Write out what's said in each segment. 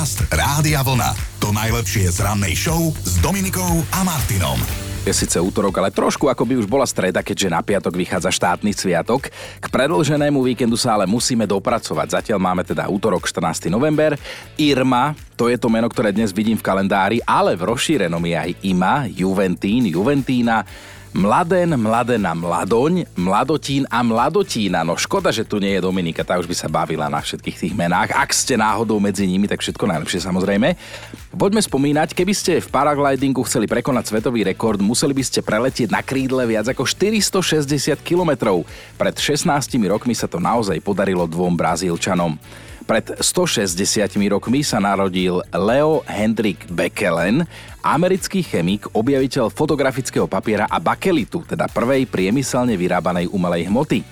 Podcast Rádia Vlna. To najlepšie z rannej show s Dominikou a Martinom. Je síce útorok, ale trošku ako by už bola streda, keďže na piatok vychádza štátny sviatok. K predlženému víkendu sa ale musíme dopracovať. Zatiaľ máme teda útorok 14. november. Irma, to je to meno, ktoré dnes vidím v kalendári, ale v rozšírenom je aj Ima, Juventín, Juventína, Mladen, Mladena, Mladoň, Mladotín a Mladotína. No škoda, že tu nie je Dominika, tá už by sa bavila na všetkých tých menách. Ak ste náhodou medzi nimi, tak všetko najlepšie samozrejme. Poďme spomínať, keby ste v paraglidingu chceli prekonať svetový rekord, museli by ste preletieť na krídle viac ako 460 km. Pred 16 rokmi sa to naozaj podarilo dvom Brazílčanom. Pred 160 rokmi sa narodil Leo Hendrik Bekelen, americký chemik, objaviteľ fotografického papiera a bakelitu, teda prvej priemyselne vyrábanej umelej hmoty.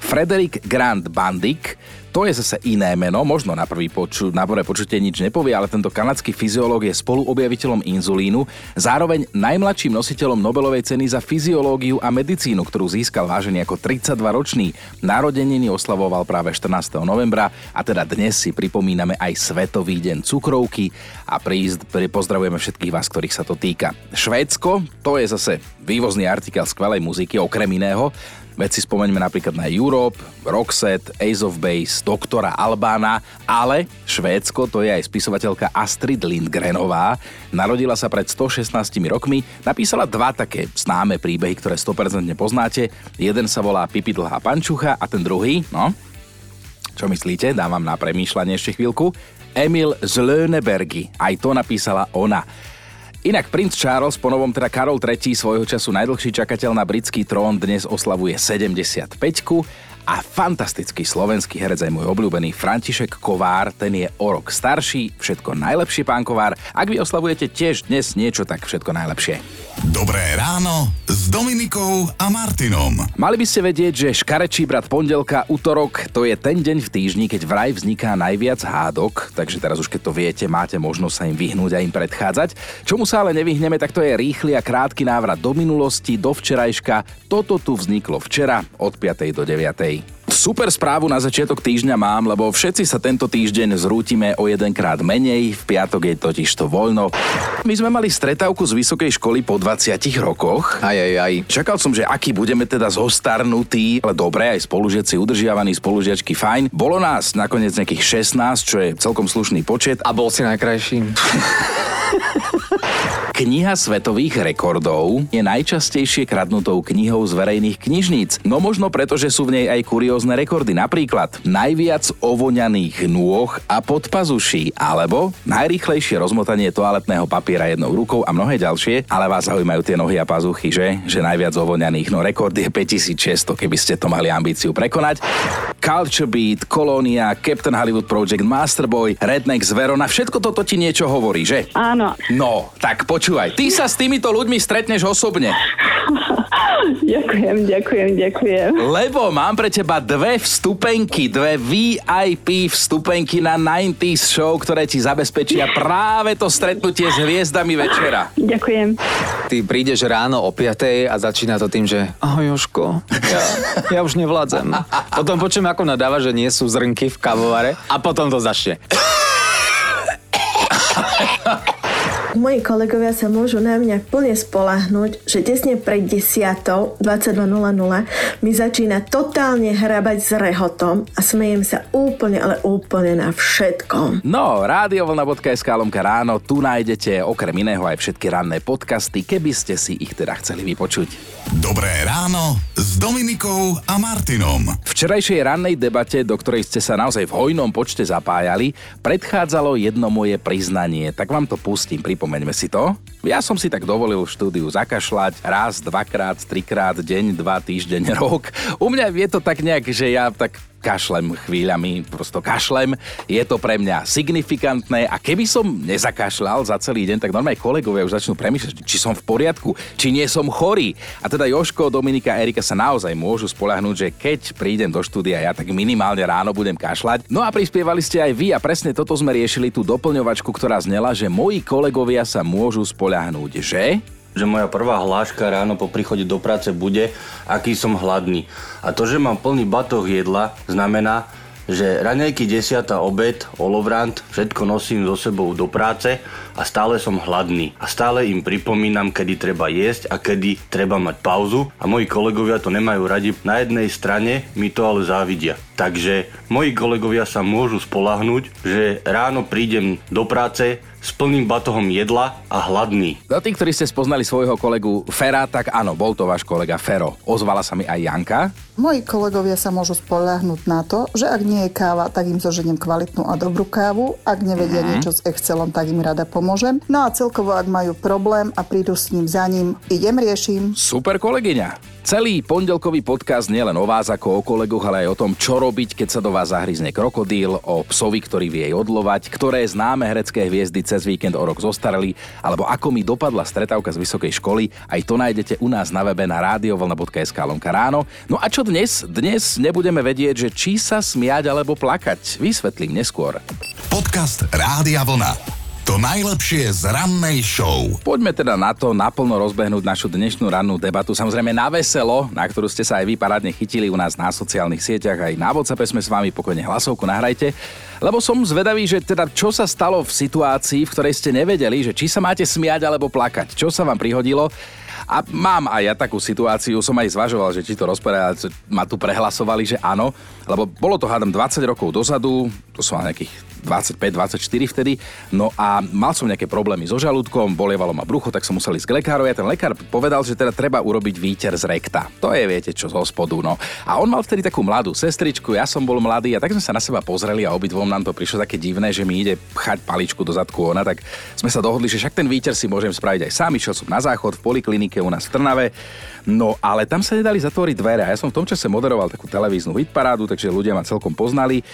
Frederick Grant Bandick, to je zase iné meno, možno na, prvý poču, na prvé počutie nič nepovie, ale tento kanadský fyziológ je spoluobjaviteľom inzulínu, zároveň najmladším nositeľom Nobelovej ceny za fyziológiu a medicínu, ktorú získal vážený ako 32-ročný. Narodeniny oslavoval práve 14. novembra a teda dnes si pripomíname aj Svetový deň cukrovky a prísť, pozdravujeme všetkých vás, ktorých sa to týka. Švédsko, to je zase vývozný artikel skvelej muziky, okrem iného. Veď si spomeňme napríklad na Europe, Roxette, Ace of Base, doktora Albána, ale Švédsko to je aj spisovateľka Astrid Lindgrenová. Narodila sa pred 116 rokmi, napísala dva také známe príbehy, ktoré 100% poznáte. Jeden sa volá Pipi dlhá pančucha a ten druhý, no, čo myslíte? Dám vám na premýšľanie ešte chvíľku. Emil z Lönebergy, aj to napísala ona. Inak princ Charles, ponovom teda Karol III, svojho času najdlhší čakateľ na britský trón, dnes oslavuje 75 a fantastický slovenský herec aj môj obľúbený František Kovár, ten je o rok starší, všetko najlepšie pán Kovár. Ak vy oslavujete tiež dnes niečo, tak všetko najlepšie. Dobré ráno s Dominikou a Martinom. Mali by ste vedieť, že škarečí brat pondelka, útorok, to je ten deň v týždni, keď vraj vzniká najviac hádok, takže teraz už keď to viete, máte možnosť sa im vyhnúť a im predchádzať. Čomu sa ale nevyhneme, tak to je rýchly a krátky návrat do minulosti, do včerajška. Toto tu vzniklo včera od 5. do 9. Super správu na začiatok týždňa mám, lebo všetci sa tento týždeň zrútime o jedenkrát menej, v piatok je totiž to voľno. My sme mali stretávku z vysokej školy po 20 rokoch. Aj, aj, aj. Čakal som, že aký budeme teda zostarnutí, ale dobre, aj spolužiaci udržiavaní, spolužiačky fajn. Bolo nás nakoniec nejakých 16, čo je celkom slušný počet. A bol si najkrajší. Kniha svetových rekordov je najčastejšie kradnutou knihou z verejných knižníc. No možno preto, že sú v nej aj kuriózne rekordy. Napríklad najviac ovoňaných nôh a podpazuší, alebo najrýchlejšie rozmotanie toaletného papiera jednou rukou a mnohé ďalšie, ale vás zaujímajú tie nohy a pazuchy, že? Že najviac ovoňaných, no rekord je 5600, keby ste to mali ambíciu prekonať. Culture Beat, Kolónia, Captain Hollywood Project, Masterboy, Redneck z Verona, všetko toto ti niečo hovorí, že? Áno. No, tak počúvaj, ty sa s týmito ľuďmi stretneš osobne. ďakujem, ďakujem, ďakujem. Lebo mám pre teba dve vstupenky, dve VIP vstupenky na 90s show, ktoré ti zabezpečia práve to stretnutie s hviezdami večera. Ďakujem. Ty prídeš ráno o 5 a začína to tým, že ahoj Joško, ja, ja už nevládzem. Potom počujem, ako nadáva, že nie sú zrnky v kavovare a potom to začne. Moji kolegovia sa môžu na mňa plne spolahnúť, že tesne pred 10. 22.00 mi začína totálne hrabať s rehotom a smejem sa úplne, ale úplne na všetkom. No, radiovlna.sk lomka ráno, tu nájdete okrem iného aj všetky ranné podcasty, keby ste si ich teda chceli vypočuť. Dobré ráno s Dominikou a Martinom. Včerajšej rannej debate, do ktorej ste sa naozaj v hojnom počte zapájali, predchádzalo jedno moje priznanie, tak vám to pustím, pripomínam pripomeňme si to. Ja som si tak dovolil v štúdiu zakašľať raz, dvakrát, trikrát, deň, dva, týždeň, rok. U mňa je to tak nejak, že ja tak kašlem chvíľami, prosto kašlem. Je to pre mňa signifikantné a keby som nezakašľal za celý deň, tak normálne kolegovia už začnú premýšľať, či som v poriadku, či nie som chorý. A teda Joško, Dominika a Erika sa naozaj môžu spolahnúť, že keď prídem do štúdia ja, tak minimálne ráno budem kašľať. No a prispievali ste aj vy a presne toto sme riešili tú doplňovačku, ktorá znela, že moji kolegovia sa môžu spolahnúť, že že moja prvá hláška ráno po príchode do práce bude, aký som hladný. A to, že mám plný batoh jedla, znamená, že raňajky 10. obed, olovrant, všetko nosím so sebou do práce a stále som hladný. A stále im pripomínam, kedy treba jesť a kedy treba mať pauzu a moji kolegovia to nemajú radi. Na jednej strane mi to ale závidia. Takže moji kolegovia sa môžu spolahnúť, že ráno prídem do práce, s plným batohom jedla a hladný. Za tých, ktorí ste spoznali svojho kolegu Fera, tak áno, bol to váš kolega Fero. Ozvala sa mi aj Janka. Moji kolegovia sa môžu spoľahnúť na to, že ak nie je káva, tak im zoženiem kvalitnú a dobrú kávu. Ak nevedia mm. niečo s Excelom, tak im rada pomôžem. No a celkovo, ak majú problém a prídu s ním za ním, idem riešim. Super kolegyňa. Celý pondelkový podcast nie len o vás ako o kolegoch, ale aj o tom, čo robiť, keď sa do vás zahryzne krokodíl, o psovi, ktorý vie odlovať, ktoré známe herecké hviezdy cez víkend o rok zostarali, alebo ako mi dopadla stretávka z vysokej školy, aj to nájdete u nás na webe na radiovolna.sk lomka ráno. No a čo dnes? Dnes nebudeme vedieť, že či sa smiať alebo plakať. Vysvetlím neskôr. Podcast Rádia Vlna. To najlepšie z rannej show. Poďme teda na to naplno rozbehnúť našu dnešnú rannú debatu. Samozrejme na veselo, na ktorú ste sa aj vy parádne chytili u nás na sociálnych sieťach. Aj na WhatsApp sme s vami pokojne hlasovku nahrajte. Lebo som zvedavý, že teda čo sa stalo v situácii, v ktorej ste nevedeli, že či sa máte smiať alebo plakať. Čo sa vám prihodilo? A mám aj ja takú situáciu, som aj zvažoval, že či to rozprávať, ma tu prehlasovali, že áno, lebo bolo to hádam 20 rokov dozadu, to som mal nejakých 25-24 vtedy, no a mal som nejaké problémy so žalúdkom, bolievalo ma brucho, tak som musel ísť k lekárovi a ten lekár povedal, že teda treba urobiť výter z rekta. To je, viete čo, zo spodu, no. A on mal vtedy takú mladú sestričku, ja som bol mladý a tak sme sa na seba pozreli a obidvom nám to prišlo také divné, že mi ide pchať paličku do zadku ona, tak sme sa dohodli, že však ten výter si môžem spraviť aj sám. Išiel som na záchod v poliklinike u nás v Trnave, no ale tam sa nedali zatvoriť dvere a ja som v tom čase moderoval takú televíznu hitparádu, takže ľudia ma celkom poznali.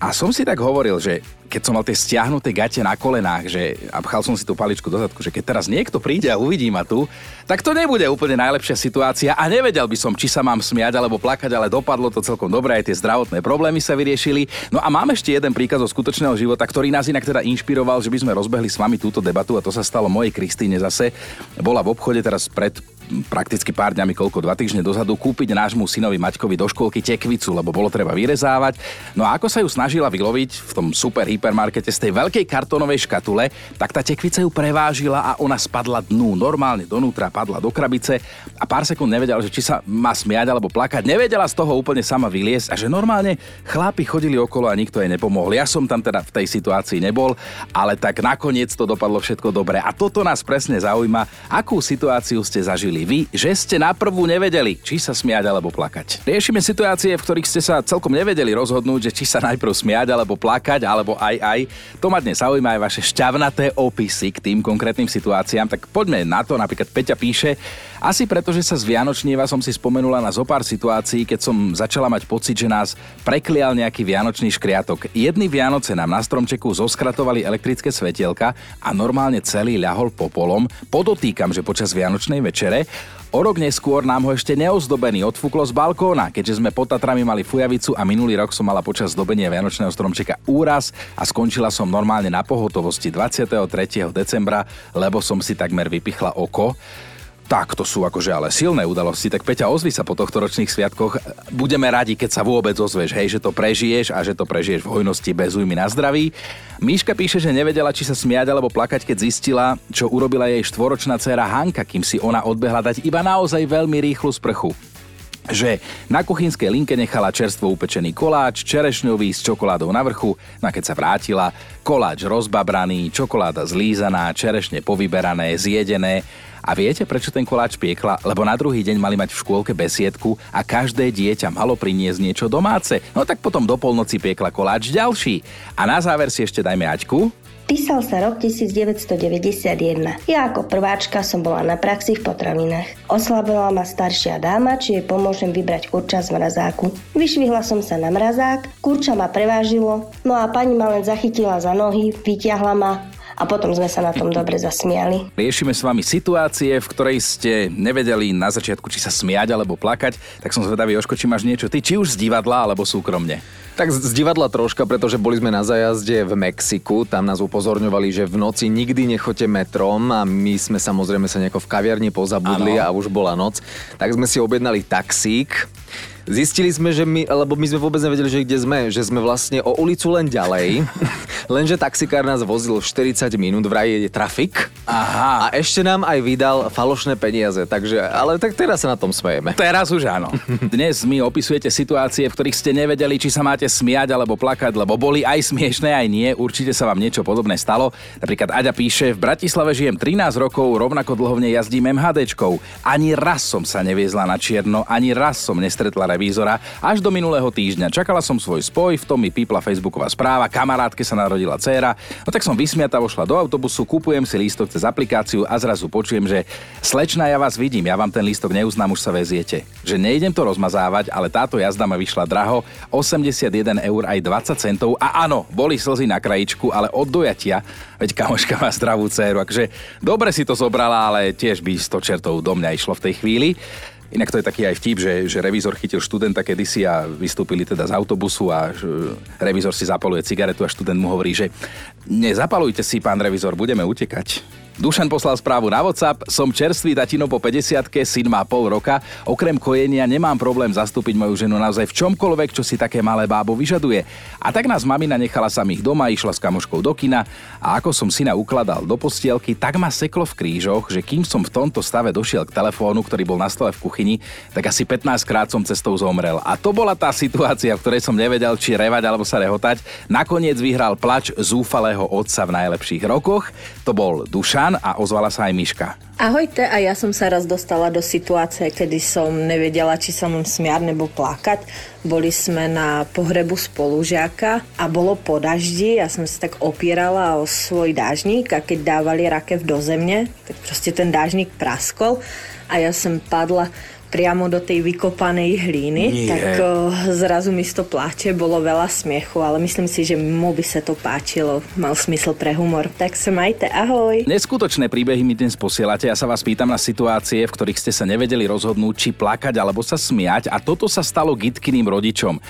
A som si tak hovoril, že keď som mal tie stiahnuté gate na kolenách, že a pchal som si tú paličku do zadku, že keď teraz niekto príde a uvidí ma tu, tak to nebude úplne najlepšia situácia a nevedel by som, či sa mám smiať alebo plakať, ale dopadlo to celkom dobre, aj tie zdravotné problémy sa vyriešili. No a mám ešte jeden príkaz zo skutočného života, ktorý nás inak teda inšpiroval, že by sme rozbehli s vami túto debatu a to sa stalo mojej Kristýne zase. Bola v obchode teraz pred prakticky pár dňami, koľko, dva týždne dozadu, kúpiť nášmu synovi Maťkovi do školky tekvicu, lebo bolo treba vyrezávať. No a ako sa ju snažila vyloviť v tom super hypermarkete z tej veľkej kartónovej škatule, tak tá tekvica ju prevážila a ona spadla dnu. Normálne donútra padla do krabice a pár sekúnd nevedela, že či sa má smiať alebo plakať. Nevedela z toho úplne sama vyliesť a že normálne chlapi chodili okolo a nikto jej nepomohol. Ja som tam teda v tej situácii nebol, ale tak nakoniec to dopadlo všetko dobre. A toto nás presne zaujíma, akú situáciu ste zažili vy, že ste na prvú nevedeli, či sa smiať alebo plakať. Riešime situácie, v ktorých ste sa celkom nevedeli rozhodnúť, že či sa najprv smiať alebo plakať, alebo aj aj. To ma dnes zaujíma aj vaše šťavnaté opisy k tým konkrétnym situáciám, tak poďme na to. Napríklad Peťa píše, asi preto, že sa z Vianočnieva som si spomenula na zopár situácií, keď som začala mať pocit, že nás preklial nejaký vianočný škriatok. Jedny Vianoce nám na stromčeku zoskratovali elektrické svetielka a normálne celý ľahol popolom. Podotýkam, že počas Vianočnej večere O rok neskôr nám ho ešte neozdobený odfúklo z balkóna, keďže sme pod Tatrami mali fujavicu a minulý rok som mala počas zdobenia Vianočného stromčeka úraz a skončila som normálne na pohotovosti 23. decembra, lebo som si takmer vypichla oko. Tak, to sú akože ale silné udalosti. Tak Peťa, ozvi sa po tohto ročných sviatkoch. Budeme radi, keď sa vôbec ozveš, hej, že to prežiješ a že to prežiješ v hojnosti bez újmy na zdraví. Míška píše, že nevedela, či sa smiať alebo plakať, keď zistila, čo urobila jej štvoročná dcéra Hanka, kým si ona odbehla dať iba naozaj veľmi rýchlu sprchu že na kuchynskej linke nechala čerstvo upečený koláč, čerešňový s čokoládou na vrchu, no a keď sa vrátila, koláč rozbabraný, čokoláda zlízaná, čerešne povyberané, zjedené a viete, prečo ten koláč piekla? Lebo na druhý deň mali mať v škôlke besiedku a každé dieťa malo priniesť niečo domáce. No tak potom do polnoci piekla koláč ďalší. A na záver si ešte dajme Aťku. Písal sa rok 1991. Ja ako prváčka som bola na praxi v potravinách. Oslabila ma staršia dáma, či jej pomôžem vybrať kurča z mrazáku. Vyšvihla som sa na mrazák, kurča ma prevážilo, no a pani ma len zachytila za nohy, vyťahla ma a potom sme sa na tom dobre zasmiali. Riešime s vami situácie, v ktorej ste nevedeli na začiatku, či sa smiať alebo plakať, tak som zvedavý, Joško, či máš niečo ty, či už z divadla alebo súkromne. Tak z divadla troška, pretože boli sme na zajazde v Mexiku, tam nás upozorňovali, že v noci nikdy nechoďte metrom a my sme samozrejme sa nejako v kaviarni pozabudli ano. a už bola noc. Tak sme si objednali taxík Zistili sme, že my, lebo my sme vôbec nevedeli, že kde sme, že sme vlastne o ulicu len ďalej, lenže taxikár nás vozil 40 minút, vraj je trafik. Aha. A ešte nám aj vydal falošné peniaze, takže, ale tak teraz sa na tom smejeme. Teraz už áno. Dnes mi opisujete situácie, v ktorých ste nevedeli, či sa máte smiať alebo plakať, lebo boli aj smiešné, aj nie. Určite sa vám niečo podobné stalo. Napríklad Aďa píše, v Bratislave žijem 13 rokov, rovnako dlho v nej jazdím MHDčkou. Ani raz som sa neviezla na čierno, ani raz som nestretla revízora. Až do minulého týždňa čakala som svoj spoj, v tom mi pípla facebooková správa, kamarátke sa narodila dcéra. No tak som vysmiata vošla do autobusu, kupujem si lístok cez aplikáciu a zrazu počujem, že slečna, ja vás vidím, ja vám ten lístok neuznám, už sa veziete. Že nejdem to rozmazávať, ale táto jazda ma vyšla draho, 81 eur aj 20 centov a áno, boli slzy na krajičku, ale od dojatia, veď kamoška má zdravú dceru, akože dobre si to zobrala, ale tiež by 100 čertov do mňa išlo v tej chvíli. Inak to je taký aj vtip, že, že revízor chytil študenta kedysi a vystúpili teda z autobusu a že, revízor si zapaluje cigaretu a študent mu hovorí, že nezapalujte si, pán revízor, budeme utekať. Dušan poslal správu na WhatsApp. Som čerstvý tatino po 50 syn má pol roka. Okrem kojenia nemám problém zastúpiť moju ženu naozaj v čomkoľvek, čo si také malé bábo vyžaduje. A tak nás mamina nechala samých doma, išla s kamoškou do kina a ako som syna ukladal do postielky, tak ma seklo v krížoch, že kým som v tomto stave došiel k telefónu, ktorý bol na stole v kuchyni, tak asi 15 krát som cestou zomrel. A to bola tá situácia, v ktorej som nevedel, či revať alebo sa rehotať. Nakoniec vyhral plač zúfalého otca v najlepších rokoch. To bol Dušan Jan a ozvala sa aj Miška. Ahojte, a ja som sa raz dostala do situácie, kedy som nevedela, či sa mám smiať nebo plakať. Boli sme na pohrebu spolužiaka a bolo po daždi, ja som sa tak opierala o svoj dážnik a keď dávali rakev do zemne, tak proste ten dážnik praskol a ja som padla priamo do tej vykopanej hlíny, Nie. tak o, zrazu mi to pláče, bolo veľa smiechu, ale myslím si, že mu by sa to páčilo, mal smysl pre humor. Tak sa majte, ahoj. Neskutočné príbehy mi dnes posielate, ja sa vás pýtam na situácie, v ktorých ste sa nevedeli rozhodnúť, či plakať alebo sa smiať a toto sa stalo Gitkyným rodičom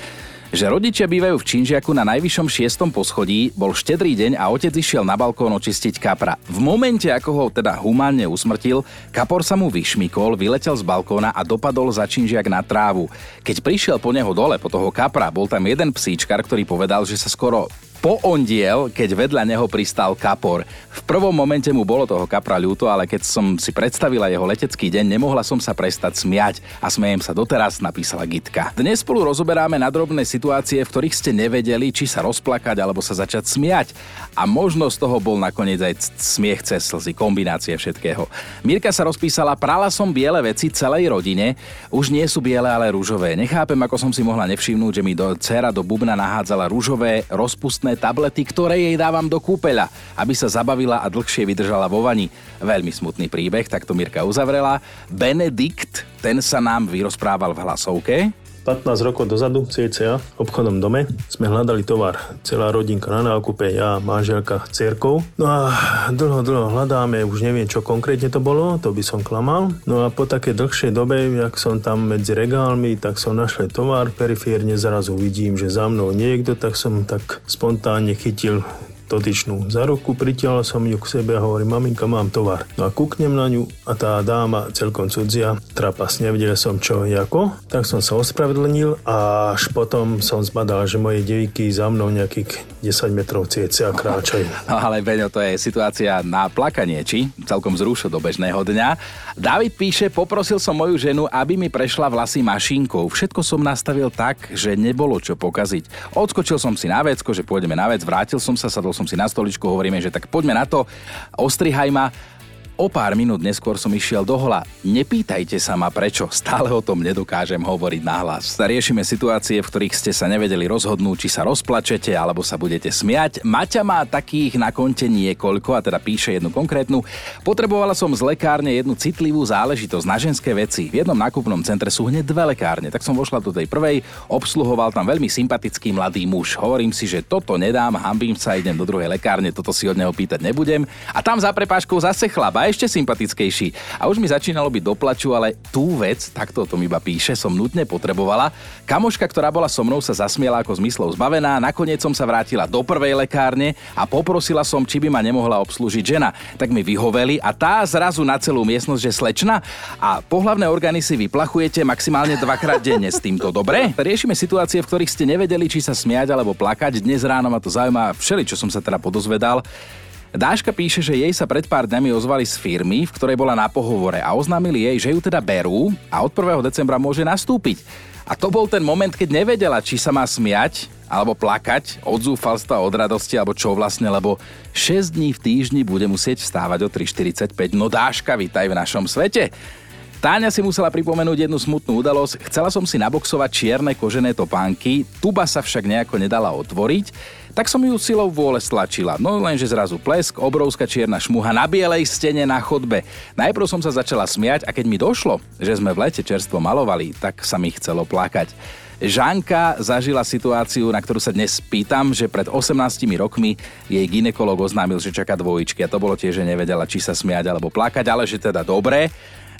že rodičia bývajú v Činžiaku na najvyššom šiestom poschodí, bol štedrý deň a otec išiel na balkón očistiť kapra. V momente, ako ho teda humánne usmrtil, kapor sa mu vyšmikol, vyletel z balkóna a dopadol za Činžiak na trávu. Keď prišiel po neho dole, po toho kapra, bol tam jeden psíčkar, ktorý povedal, že sa skoro po ondiel, keď vedľa neho pristal kapor. V prvom momente mu bolo toho kapra ľúto, ale keď som si predstavila jeho letecký deň, nemohla som sa prestať smiať a smejem sa doteraz, napísala Gitka. Dnes spolu rozoberáme nadrobné situácie, v ktorých ste nevedeli, či sa rozplakať alebo sa začať smiať. A možno z toho bol nakoniec aj smiech cez slzy, kombinácie všetkého. Mirka sa rozpísala, prala som biele veci celej rodine, už nie sú biele, ale rúžové. Nechápem, ako som si mohla nevšimnúť, že mi do dcera do bubna nahádzala rúžové, rozpustné rôzne tablety, ktoré jej dávam do kúpeľa, aby sa zabavila a dlhšie vydržala vo vani. Veľmi smutný príbeh, tak to Mirka uzavrela. Benedikt, ten sa nám vyrozprával v hlasovke. 15 rokov dozadu, cca, v obchodnom dome, sme hľadali tovar. Celá rodinka na nákupe, ja, manželka, cerkou. No a dlho, dlho hľadáme, už neviem, čo konkrétne to bolo, to by som klamal. No a po také dlhšej dobe, jak som tam medzi regálmi, tak som našiel tovar, periférne zrazu vidím, že za mnou niekto, tak som tak spontánne chytil dotyčnú za ruku, pritiahol som ju k sebe a hovorím, maminka, mám tovar. No a kúknem na ňu a tá dáma celkom cudzia, trapas, nevedel som čo ako, tak som sa ospravedlnil a až potom som zbadal, že moje devíky za mnou nejakých 10 metrov cca kráčajú. No ale Beňo, to je situácia na plakanie, či? Celkom zrušo do bežného dňa. David píše, poprosil som moju ženu, aby mi prešla vlasy mašinkou. Všetko som nastavil tak, že nebolo čo pokaziť. Odskočil som si na vecko, že pôjdeme na vec, vrátil som sa, sadol som si na stoličku, hovoríme, že tak poďme na to, ostrihaj ma O pár minút neskôr som išiel do hola. Nepýtajte sa ma prečo, stále o tom nedokážem hovoriť nahlas. Riešime situácie, v ktorých ste sa nevedeli rozhodnúť, či sa rozplačete alebo sa budete smiať. Maťa má takých na konte niekoľko, a teda píše jednu konkrétnu. Potrebovala som z lekárne jednu citlivú záležitosť na ženské veci. V jednom nákupnom centre sú hneď dve lekárne, tak som vošla do tej prvej, obsluhoval tam veľmi sympatický mladý muž. Hovorím si, že toto nedám, hambím sa, idem do druhej lekárne, toto si od neho pýtať nebudem. A tam za prepáškou zase chlap, ešte sympatickejší. A už mi začínalo byť doplaču, ale tú vec, takto to mi iba píše, som nutne potrebovala. Kamoška, ktorá bola so mnou, sa zasmiela ako zmyslov zbavená, nakoniec som sa vrátila do prvej lekárne a poprosila som, či by ma nemohla obslúžiť žena. Tak mi vyhoveli a tá zrazu na celú miestnosť, že slečna a pohlavné orgány si vyplachujete maximálne dvakrát denne s týmto, dobre? Riešime situácie, v ktorých ste nevedeli, či sa smiať alebo plakať. Dnes ráno ma to zaujíma všeli, čo som sa teda podozvedal. Dáška píše, že jej sa pred pár dňami ozvali z firmy, v ktorej bola na pohovore a oznámili jej, že ju teda berú a od 1. decembra môže nastúpiť. A to bol ten moment, keď nevedela, či sa má smiať alebo plakať od zúfalstva, od radosti, alebo čo vlastne, lebo 6 dní v týždni bude musieť vstávať o 3.45. No Dáška, vítaj v našom svete. Táňa si musela pripomenúť jednu smutnú udalosť. Chcela som si naboxovať čierne kožené topánky, tuba sa však nejako nedala otvoriť, tak som ju silou vôle stlačila. No lenže zrazu plesk, obrovská čierna šmuha na bielej stene na chodbe. Najprv som sa začala smiať a keď mi došlo, že sme v lete čerstvo malovali, tak sa mi chcelo plakať. Žanka zažila situáciu, na ktorú sa dnes pýtam, že pred 18 rokmi jej ginekolog oznámil, že čaká dvojičky a to bolo tiež, že nevedela, či sa smiať alebo plakať, ale že teda dobre.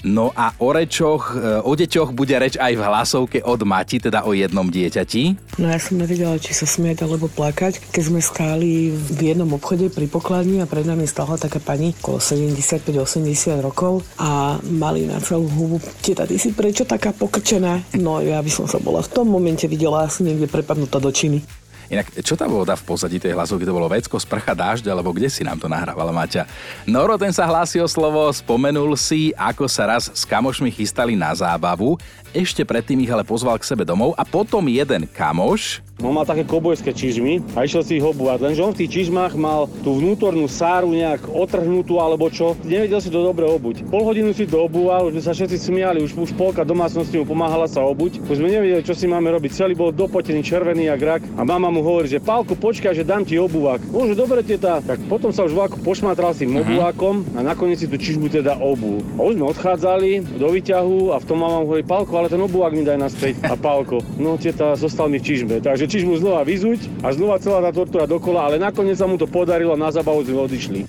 No a o rečoch, e, o deťoch bude reč aj v hlasovke od Mati, teda o jednom dieťati. No ja som nevedela, či sa smiať alebo plakať. Keď sme stáli v jednom obchode pri pokladni a pred nami stála taká pani okolo 75-80 rokov a mali na celú hubu. Teta, ty si prečo taká pokrčená? No ja by som sa bola v tom momente videla asi niekde prepadnutá do činy. Inak, čo tá voda v pozadí tej hlasovky? To bolo vecko, sprcha, dážď, alebo kde si nám to nahrávala Maťa? Noro, ten sa hlási o slovo, spomenul si, ako sa raz s kamošmi chystali na zábavu, ešte predtým ich ale pozval k sebe domov a potom jeden kamoš, on mal také kobojské čižmy a išiel si ich obúvať, lenže on v tých čižmách mal tú vnútornú sáru nejak otrhnutú alebo čo. Nevedel si to dobre obuť. Pol hodinu si to obúval, už sme sa všetci smiali, už, už polka domácnosti mu pomáhala sa obuť. Už sme nevedeli, čo si máme robiť. Celý bol dopotený, červený jak rak a mama mu hovorí, že Pálko, počkaj, že dám ti obúvak. Môže, dobre teta. Tak potom sa už vlaku pošmatral s tým uh-huh. obúvakom a nakoniec si tú čižmu teda obú. A už sme odchádzali do výťahu a v tom mama hovorí, Pálko, ale ten obúvak mi daj naspäť. A Pálko, no teta, zostal mi v čižme. Takže mu znova vyzuť a znova celá tá tortúra dokola, ale nakoniec sa mu to podarilo a na zabavu sme odišli.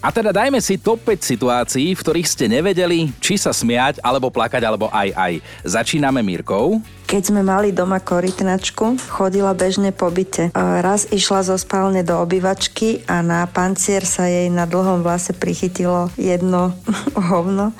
A teda dajme si top 5 situácií, v ktorých ste nevedeli, či sa smiať, alebo plakať, alebo aj aj. Začíname Mírkou. Keď sme mali doma korytnačku, chodila bežne po byte. Raz išla zo spálne do obývačky a na pancier sa jej na dlhom vlase prichytilo jedno hovno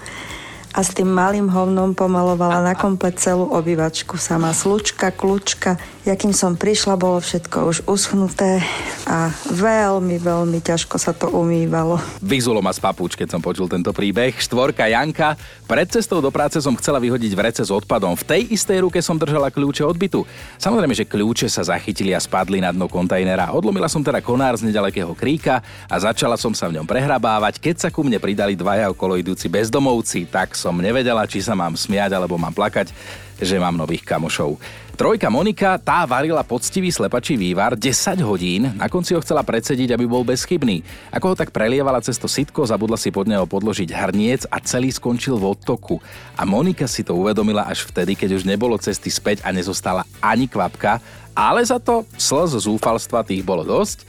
a s tým malým hovnom pomalovala na komplet celú obývačku. Sama slučka, kľúčka. Jakým som prišla, bolo všetko už uschnuté a veľmi, veľmi ťažko sa to umývalo. Vyzulo ma z papúč, keď som počul tento príbeh. Štvorka Janka. Pred cestou do práce som chcela vyhodiť vrece s odpadom. V tej istej ruke som držala kľúče od bytu. Samozrejme, že kľúče sa zachytili a spadli na dno kontajnera. Odlomila som teda konár z nedalekého kríka a začala som sa v ňom prehrabávať, keď sa ku mne pridali dvaja okolo idúci bezdomovci. Tak som nevedela, či sa mám smiať alebo mám plakať, že mám nových kamošov. Trojka Monika, tá varila poctivý slepačí vývar 10 hodín, na konci ho chcela predsediť, aby bol bezchybný. Ako ho tak prelievala cez to sitko, zabudla si pod neho podložiť hrniec a celý skončil v odtoku. A Monika si to uvedomila až vtedy, keď už nebolo cesty späť a nezostala ani kvapka, ale za to slz zúfalstva tých bolo dosť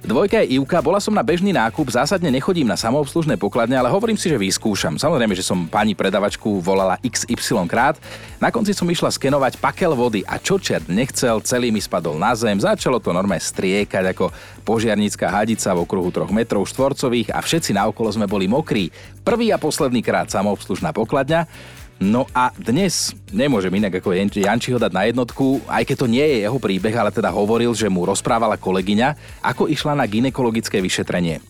Dvojka je Ivka, bola som na bežný nákup, zásadne nechodím na samoobslužné pokladne, ale hovorím si, že vyskúšam. Samozrejme, že som pani predavačku volala XY krát. Na konci som išla skenovať pakel vody a čo čert nechcel, celý mi spadol na zem, začalo to normálne striekať ako požiarnícka hadica v okruhu troch metrov štvorcových a všetci naokolo sme boli mokrí. Prvý a posledný krát samoobslužná pokladňa, No a dnes nemôžem inak ako Janči ho dať na jednotku, aj keď to nie je jeho príbeh, ale teda hovoril, že mu rozprávala kolegyňa, ako išla na ginekologické vyšetrenie.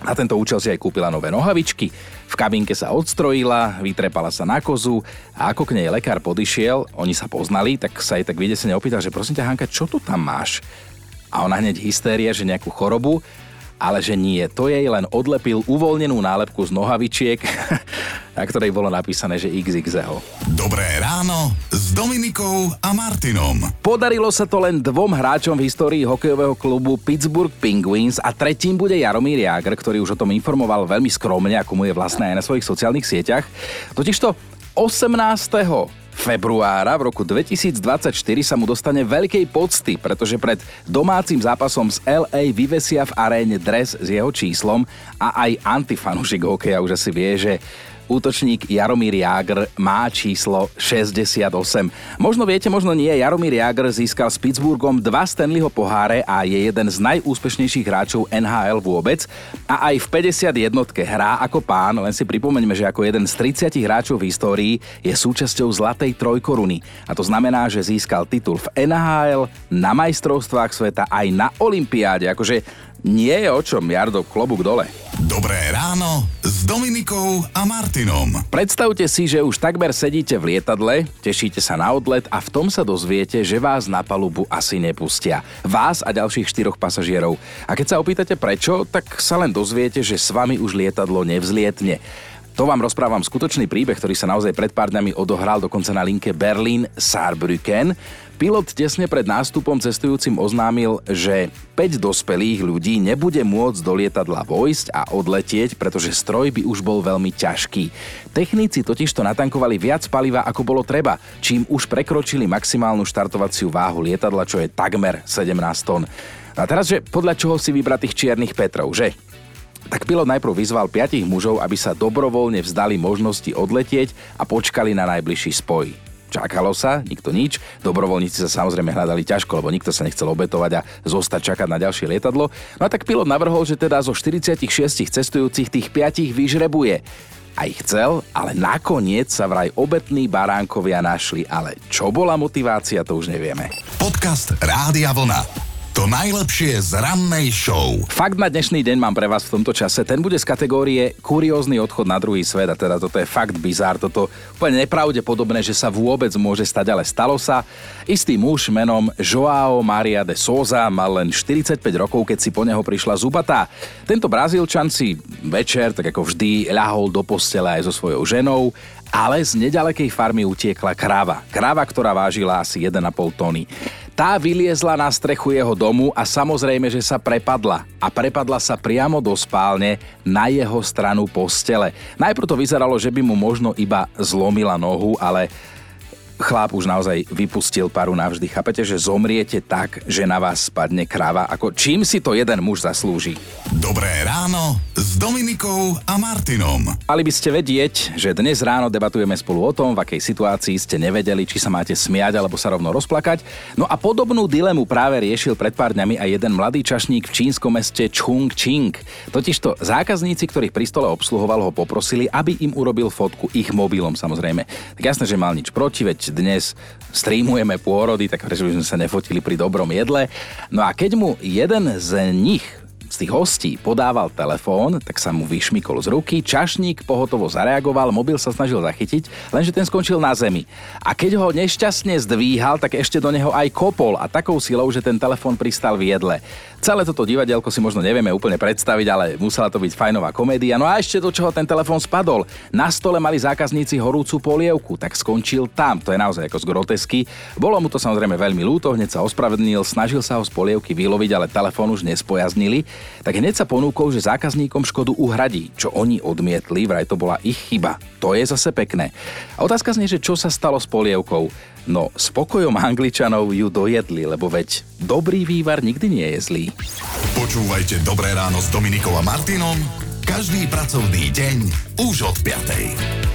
Na tento účel si aj kúpila nové nohavičky, v kabinke sa odstrojila, vytrepala sa na kozu a ako k nej lekár podišiel, oni sa poznali, tak sa jej tak vydesene opýtal, že prosím ťa Hanka, čo tu tam máš? A ona hneď hystéria, že nejakú chorobu ale že nie, to jej len odlepil uvoľnenú nálepku z nohavičiek, na ktorej bolo napísané, že XXL. Dobré ráno s Dominikou a Martinom. Podarilo sa to len dvom hráčom v histórii hokejového klubu Pittsburgh Penguins a tretím bude Jaromír Jágr, ktorý už o tom informoval veľmi skromne, ako mu je vlastné aj na svojich sociálnych sieťach. Totižto 18 februára v roku 2024 sa mu dostane veľkej pocty, pretože pred domácim zápasom z LA vyvesia v aréne dres s jeho číslom a aj antifanušik hokeja už asi vie, že útočník Jaromír Jágr má číslo 68. Možno viete, možno nie, Jaromír Jágr získal s Pittsburghom dva Stanleyho poháre a je jeden z najúspešnejších hráčov NHL vôbec a aj v 51 hrá ako pán, len si pripomeňme, že ako jeden z 30 hráčov v histórii je súčasťou Zlatej trojkoruny. A to znamená, že získal titul v NHL, na majstrovstvách sveta aj na Olympiáde. Akože nie je o čom, Jardo, klobúk dole. Dobré ráno s Dominikou a Martinom. Predstavte si, že už takmer sedíte v lietadle, tešíte sa na odlet a v tom sa dozviete, že vás na palubu asi nepustia. Vás a ďalších štyroch pasažierov. A keď sa opýtate prečo, tak sa len dozviete, že s vami už lietadlo nevzlietne. To vám rozprávam skutočný príbeh, ktorý sa naozaj pred pár dňami odohral dokonca na linke Berlín-Saarbrücken. Pilot tesne pred nástupom cestujúcim oznámil, že 5 dospelých ľudí nebude môcť do lietadla vojsť a odletieť, pretože stroj by už bol veľmi ťažký. Techníci totižto natankovali viac paliva, ako bolo treba, čím už prekročili maximálnu štartovaciu váhu lietadla, čo je takmer 17 tón. A teraz, že podľa čoho si vybrať tých čiernych Petrov, že? tak pilot najprv vyzval piatich mužov, aby sa dobrovoľne vzdali možnosti odletieť a počkali na najbližší spoj. Čakalo sa, nikto nič. Dobrovoľníci sa samozrejme hľadali ťažko, lebo nikto sa nechcel obetovať a zostať čakať na ďalšie lietadlo. No a tak pilot navrhol, že teda zo 46 cestujúcich tých piatich vyžrebuje. Aj chcel, ale nakoniec sa vraj obetní baránkovia našli. Ale čo bola motivácia, to už nevieme. Podcast Rádia Vlna. To najlepšie z rannej show. Fakt na dnešný deň mám pre vás v tomto čase. Ten bude z kategórie kuriózny odchod na druhý svet a teda toto je fakt bizár, toto úplne nepravdepodobné, že sa vôbec môže stať, ale stalo sa. Istý muž menom Joao Maria de Souza mal len 45 rokov, keď si po neho prišla zubatá. Tento Brazílčan si večer, tak ako vždy, ľahol do postele aj so svojou ženou ale z nedalekej farmy utiekla kráva. Kráva, ktorá vážila asi 1,5 tony. Tá vyliezla na strechu jeho domu a samozrejme, že sa prepadla. A prepadla sa priamo do spálne na jeho stranu postele. Najprv to vyzeralo, že by mu možno iba zlomila nohu, ale chlap už naozaj vypustil paru navždy. Chápete, že zomriete tak, že na vás spadne kráva? Ako čím si to jeden muž zaslúži? Dobré ráno s Dominikou a Martinom. Mali by ste vedieť, že dnes ráno debatujeme spolu o tom, v akej situácii ste nevedeli, či sa máte smiať alebo sa rovno rozplakať. No a podobnú dilemu práve riešil pred pár dňami aj jeden mladý čašník v čínskom meste Chung Ching. Totižto zákazníci, ktorých pri stole obsluhoval, ho poprosili, aby im urobil fotku ich mobilom samozrejme. Tak jasné, že mal nič proti, veď dnes streamujeme pôrody, tak prečo by sme sa nefotili pri dobrom jedle. No a keď mu jeden z nich z tých hostí podával telefón, tak sa mu vyšmikol z ruky, čašník pohotovo zareagoval, mobil sa snažil zachytiť, lenže ten skončil na zemi. A keď ho nešťastne zdvíhal, tak ešte do neho aj kopol a takou silou, že ten telefón pristal v jedle. Celé toto divadelko si možno nevieme úplne predstaviť, ale musela to byť fajnová komédia. No a ešte do čoho ten telefón spadol. Na stole mali zákazníci horúcu polievku, tak skončil tam. To je naozaj ako z grotesky. Bolo mu to samozrejme veľmi ľúto, hneď sa ospravedlnil, snažil sa ho z polievky vyloviť, ale telefón už nespojaznili. Tak hneď sa ponúkol, že zákazníkom škodu uhradí, čo oni odmietli, vraj to bola ich chyba. To je zase pekné. A otázka znie, že čo sa stalo s polievkou. No, spokojom Angličanov ju dojedli, lebo veď dobrý vývar nikdy nie je zlý. Počúvajte Dobré ráno s Dominikom a Martinom každý pracovný deň už od 5.